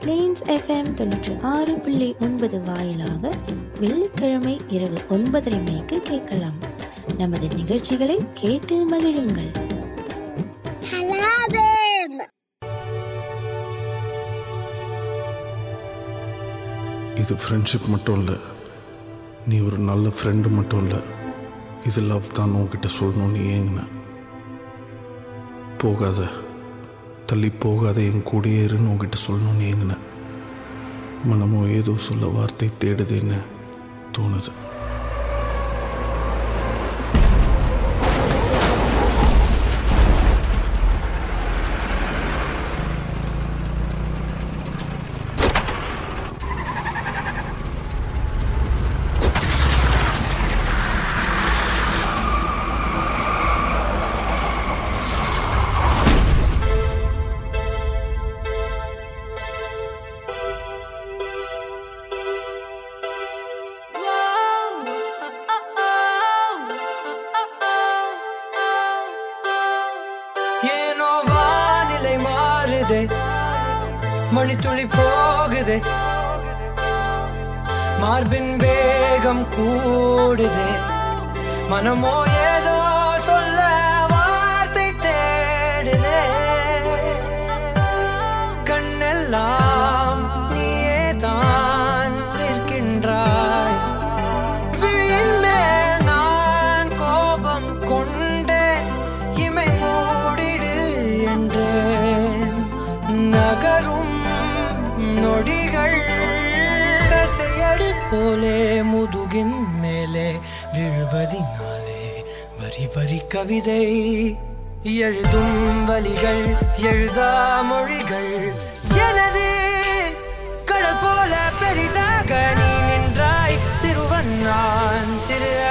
Planes FM தொண்ணூற்றி ஆறு புள்ளி ஒன்பது வாயிலாக வெள்ளிக்கிழமை இரவு ஒன்பதரை மணிக்கு கேட்கலாம். நமது நிகழ்ச்சிகளை கேட்டு மகிழுங்கள். இது ஃப்ரெண்ட்ஷிப் மட்டும் இல்லை. நீ ஒரு நல்ல ஃப்ரெண்டு மட்டும் இல்லை. இது லவ் தான் உன்கிட்ட சொல்லணும்னு ஏங்கின. போகாத. தள்ளி போகாத என் கூடயே இருன்னு உங்ககிட்ட சொல்லணும்னு ஏங்கினேன். மனமோ ஏதோ சொல்ல வார்த்தை தேடுதேன்னு தோணுது. போகுதே? மணித்துளி போகுதே? மார்பின் வேகம் கூடுதே? மனமோய விழுவதினாலே வரி வரி கவிதை. எழுதும் வழிகள் எழுதா மொழிகள். எனது கடல் போல பெரிதாக நீ நின்றாய். சிறுவன் நான் சிறு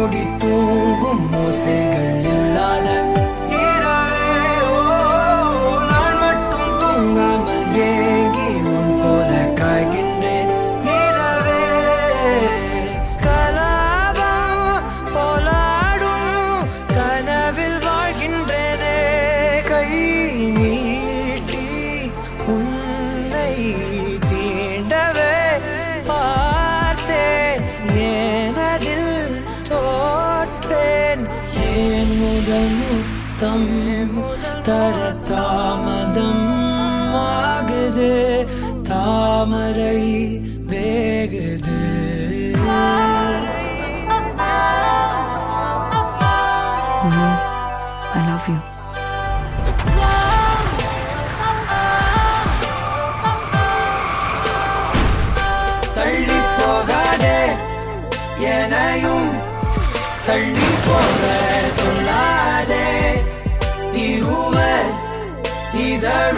கண்மூடி தூங்கும் ஓசைகள் இல்லாத இரவே. ஓ நான் மட்டும் தூங்காமல் ஏங்கி உன் போல காய்கின்றேன் நிலவே. கலாபம் போலாடும் கனவில் வாழ்கின்றேனே. கை நீட்டி உன்னை முத்தம் தர தாமதம் ஆகுது தாமரை வேகுது I love you. தள்ளி போகாதே எனையும் தள்ளி there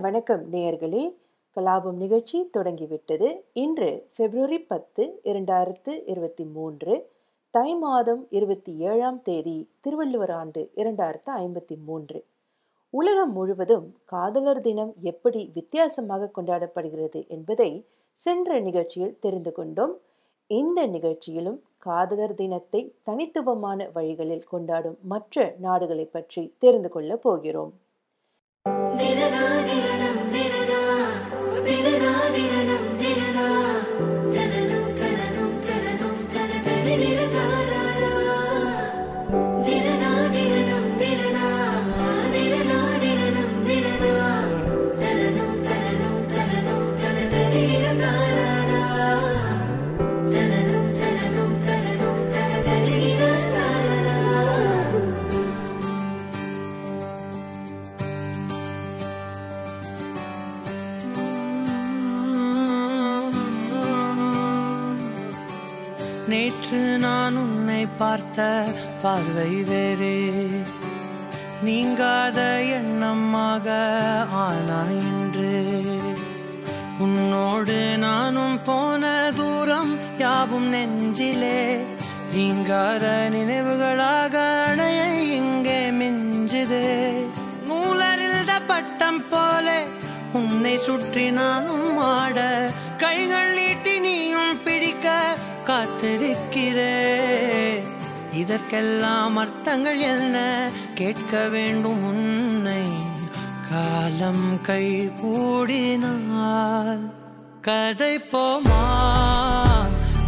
வணக்கம் நேயர்களே. கலாபம் நிகழ்ச்சி தொடங்கிவிட்டது. இன்று பிப்ரவரி பத்து இரண்டாயிரத்து இருபத்தி மூன்று தை மாதம் இருபத்தி ஏழாம் தேதி திருவள்ளுவர் ஆண்டு இரண்டாயிரத்து ஐம்பத்தி மூன்று. உலகம் முழுவதும் காதலர் தினம் எப்படி வித்தியாசமாக கொண்டாடப்படுகிறது என்பதை சென்ற நிகழ்ச்சியில் தெரிந்து கொண்டோம். இந்த நிகழ்ச்சியிலும் காதலர் தினத்தை தனித்துவமான வழிகளில் கொண்டாடும் மற்ற நாடுகளை பற்றி தெரிந்து கொள்ளப் போகிறோம். good. சுற்றி நானும் ஆட கைகள் நீட்டி நீயும் பிடிக்க காத்திருக்கிறே. இதற்கெல்லாம் அர்த்தங்கள் என்ன? கேட்க வேண்டும் உன்னை. காலம் கை கூடினால். கதை போமா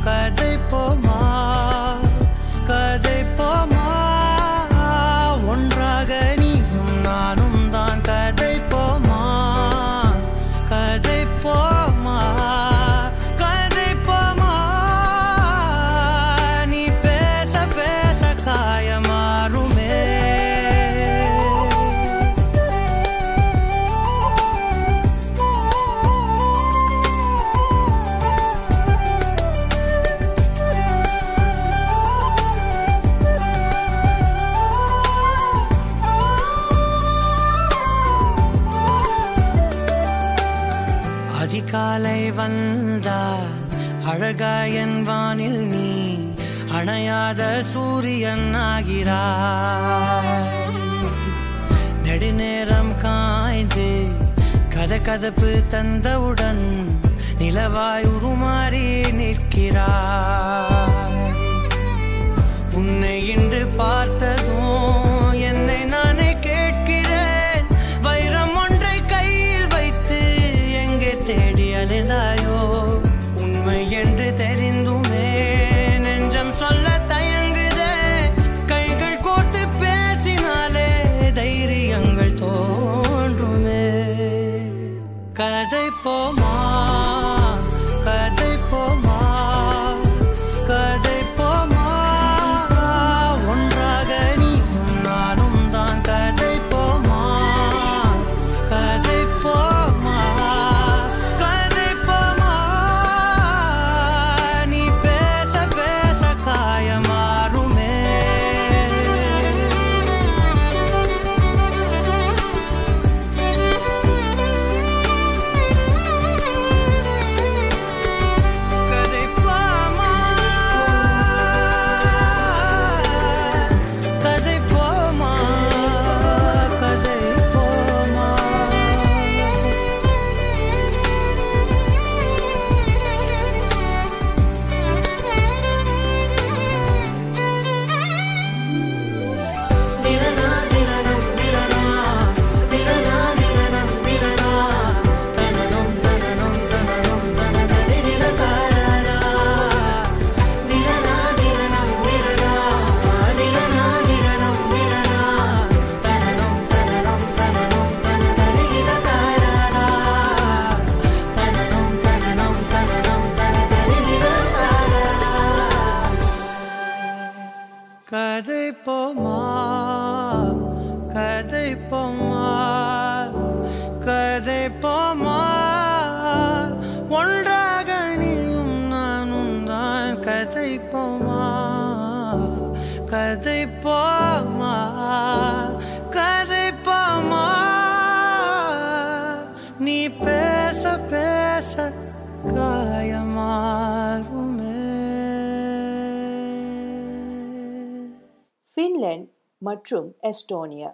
கதை போமா. கதப்பு தந்தவுடன் நிலவாய் உருமாறி நிற்கிறார். உன்னை இன்று பார்த்ததும் என்னை நானே கேட்கிறேன். வைரம் ஒன்றை கையில் வைத்து எங்கே தேடி அலைந்தாய்? மற்றும் எஸ்டோனியா.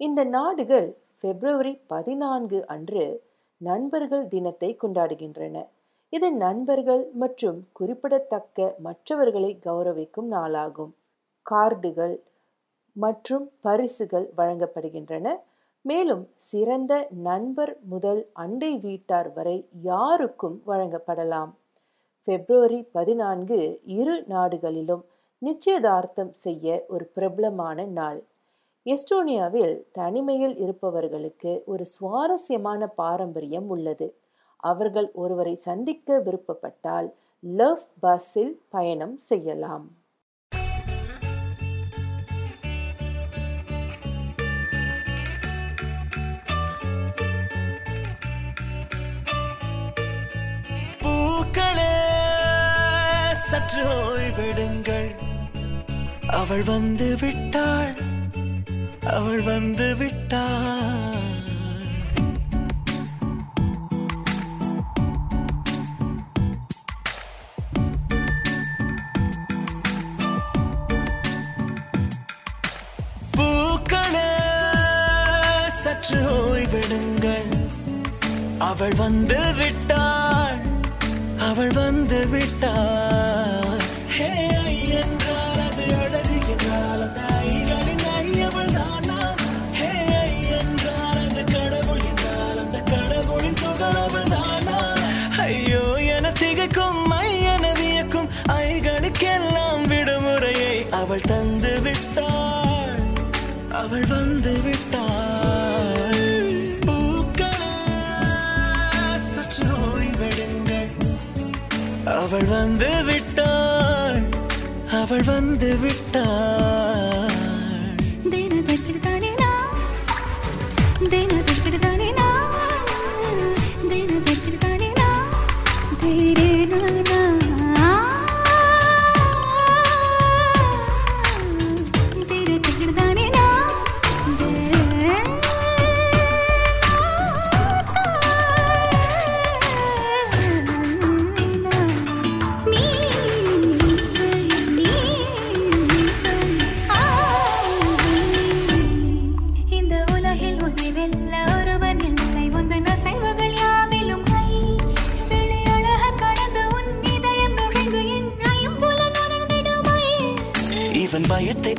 இந்த நாடுகள் பிப்ரவரி பதினான்கு அன்று நண்பர்கள் தினத்தை கொண்டாடுகின்றன. இது நண்பர்கள் மற்றும் குறிப்பிடத்தக்க மற்றவர்களை கௌரவிக்கும் நாளாகும். கார்டுகள் மற்றும் பரிசுகள் வழங்கப்படுகின்றன. மேலும் சிறந்த நண்பர் முதல் அண்டை வீட்டார் வரை யாருக்கும் வழங்கப்படலாம். பிப்ரவரி பதினான்கு இரு நாடுகளிலும் நிச்சயதார்த்தம் செய்ய ஒரு பிரபலமான நாள். எஸ்டோனியாவில் தனிமையில் இருப்பவர்களுக்கு ஒரு சுவாரஸ்யமான பாரம்பரியம் உள்ளது. அவர்கள் ஒருவரை சந்திக்க விருப்பப்பட்டால் லவ் பஸ்ஸில் பயணம் செய்யலாம். சற்று ஓய்வெடுங்கள். அவள் வந்து விட்டாள். அவள் வந்து விட்டாள். பூக்களே சற்று ஓய்விடுங்கள். அவள் வந்து விட்டாள். அவள் வந்து விட்டாள். சற்று ஓய்வெடுங்கள் அவள் வந்து விட்டாள். அவள் வந்து விட்டாள்.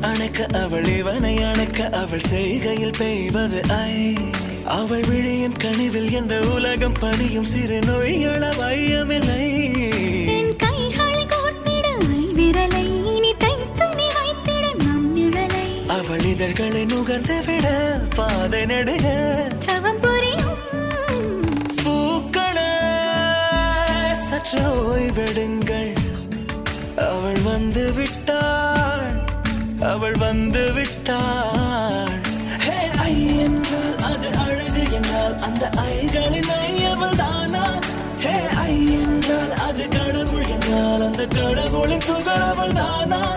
அணைக்க அவள் இவனை அணைக்க அவள் செய்கையில் பெய்வது ஐ. அவள் விழியின் கனிவில் எந்த உலகம் பணியும் சிறு நோய்கள வையமில்லை. அவள் இதழ்களை நுகர்ந்து விட பாதை நடுக. பூக்களே சற்று ஓய்வெடுங்கள் அவள் வந்து விட்டாள் அவள் வந்து விட்டாள். ஹே ஐ என்றால் அது அழகு என்றால் அந்த ஐகளின் ஐ அவள் தானா? ஹே ஐ என்றால் அது கடவுள் என்றால் அந்த கடவுளின் துகள் அவள் தானா?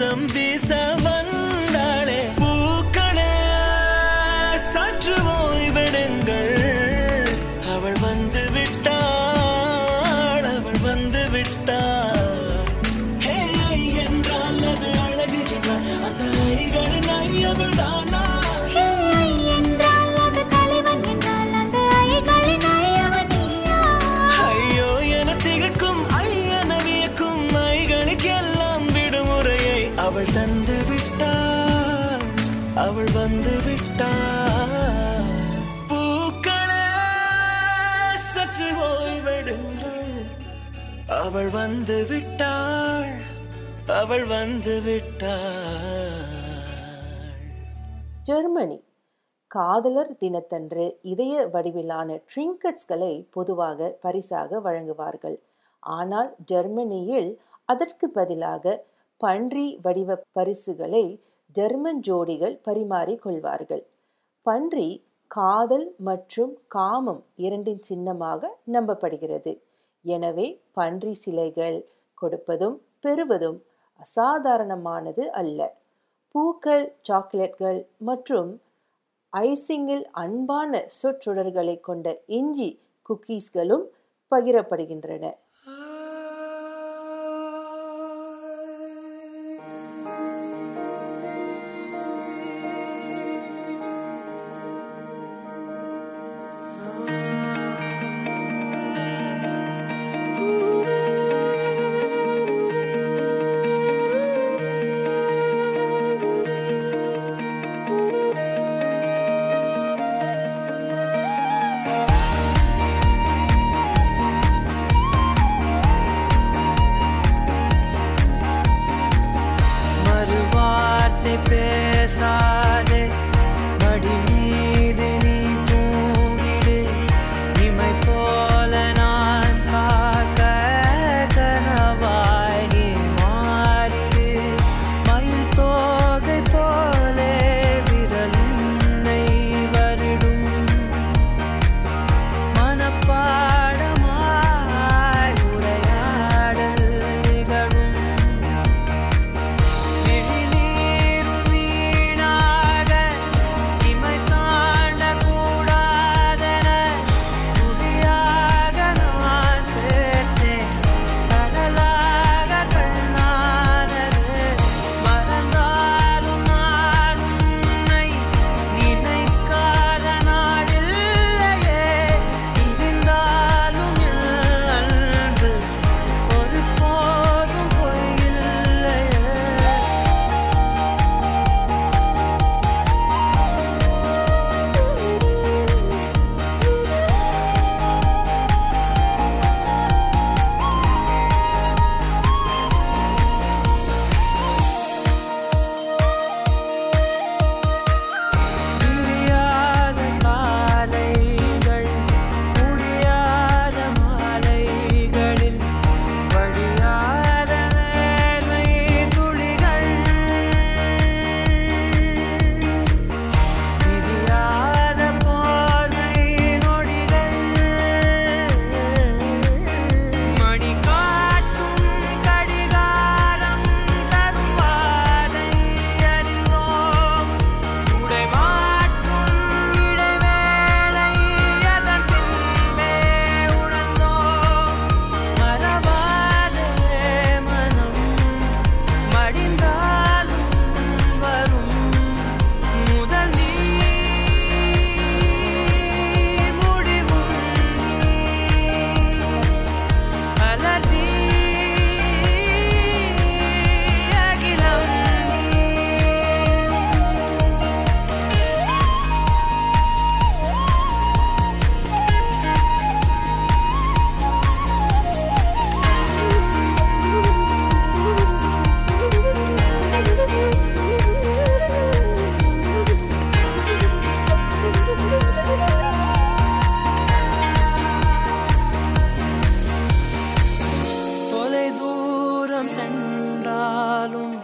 some visa அவள் வந்து விட்டாள். அவள் வந்து விட்டாள். ஜெர்மனி. காதலர் தினத்தன்று இதய வடிவிலான ட்ரிங்கட்ஸ்களை பொதுவாக பரிசாக வழங்குவார்கள். ஆனால் ஜெர்மனியில் அதற்கு பதிலாக பன்றி வடிவ பரிசுகளை ஜெர்மன் ஜோடிகள் பரிமாறிக் கொள்வார்கள். பன்றி காதல் மற்றும் காமம் இரண்டின் சின்னமாக நம்பப்படுகிறது. எனவே பன்றி சிலைகள் கொடுப்பதும் பெறுவதும் அசாதாரணமானது அல்ல. பூக்கள் சாக்லேட்கள் மற்றும் ஐசிங்கில் அன்பான சொற்றொடர்களை கொண்ட இஞ்சி குக்கீஸ்களும் பகிரப்படுகின்றன. என்றாலும்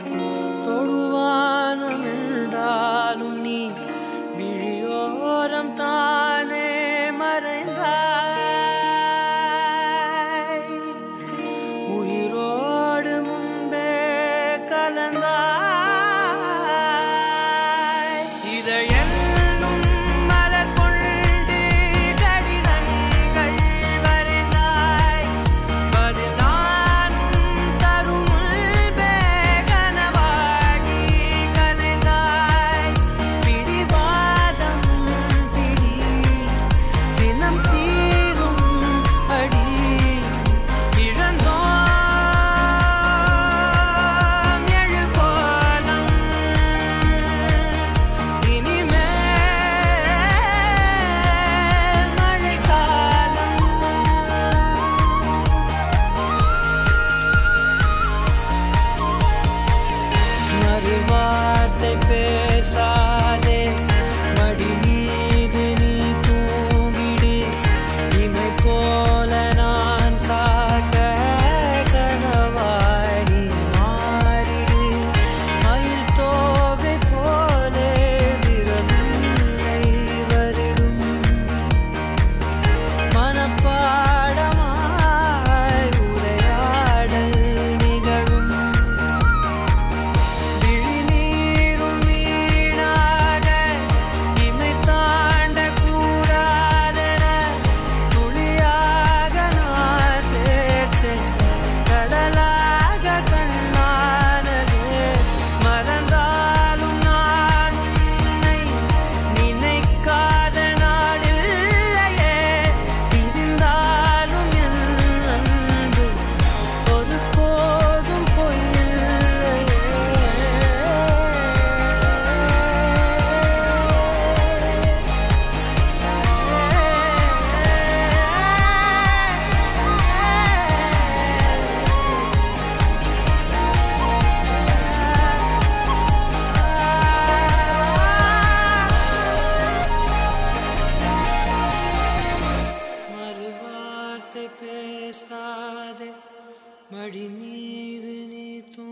மடி மீது நீ தூங்கிடு.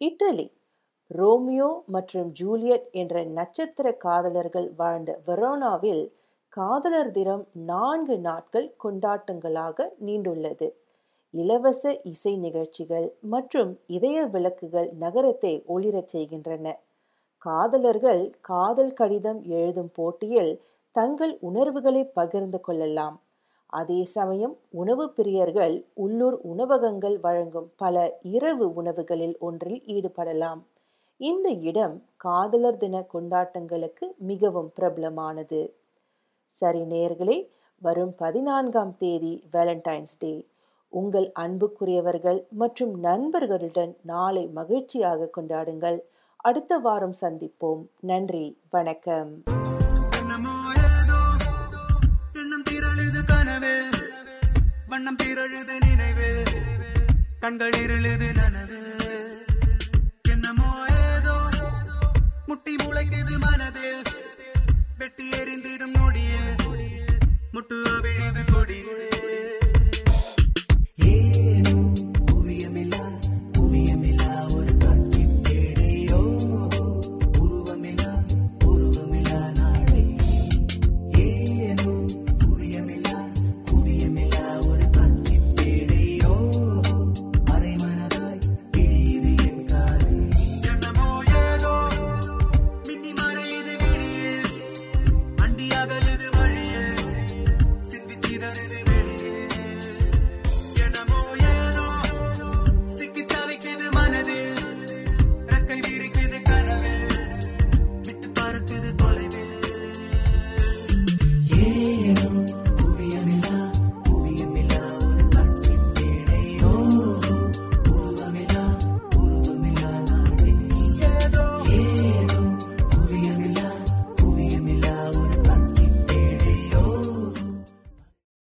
இட்டலி. ரோமியோ மற்றும் ஜூலியட் என்ற நட்சத்திர காதலர்கள் வாழ்ந்த வெரோனாவில் காதலர் தினம் நான்கு நாட்கள் கொண்டாட்டங்களாக நீண்டுள்ளது. இலவச இசை நிகழ்ச்சிகள் மற்றும் இதய விளக்குகள் நகரத்தை ஒளிரச் செய்கின்றன. காதலர்கள் காதல் கடிதம் எழுதும் போட்டியில் தங்கள் உணர்வுகளை பகிர்ந்து கொள்ளலாம். அதே சமயம் உணவு பிரியர்கள் உள்ளூர் உணவகங்கள் வழங்கும் பல இரவு உணவுகளில் ஒன்றில் ஈடுபடலாம். இந்த இடம் காதலர் தின கொண்டாட்டங்களுக்கு மிகவும் பிரபலமானது. சரி நேர்களே வரும் பதினான்காம் தேதி வேலண்டைன்ஸ் டே உங்கள் அன்புக்குரியவர்கள் மற்றும் நண்பர்களுடன் நாளை மகிழ்ச்சியாக கொண்டாடுங்கள். அடுத்த வாரம் சந்திப்போம். நன்றி வணக்கம். வண்ணம் திரழுது நினைவு. கண்கள் இருளுது நனவு. என்னமோ ஏதோ முட்டி முளைக்குது மனதில். வெட்டி எறிந்திடும் நொடியே முட்டு அவிழுது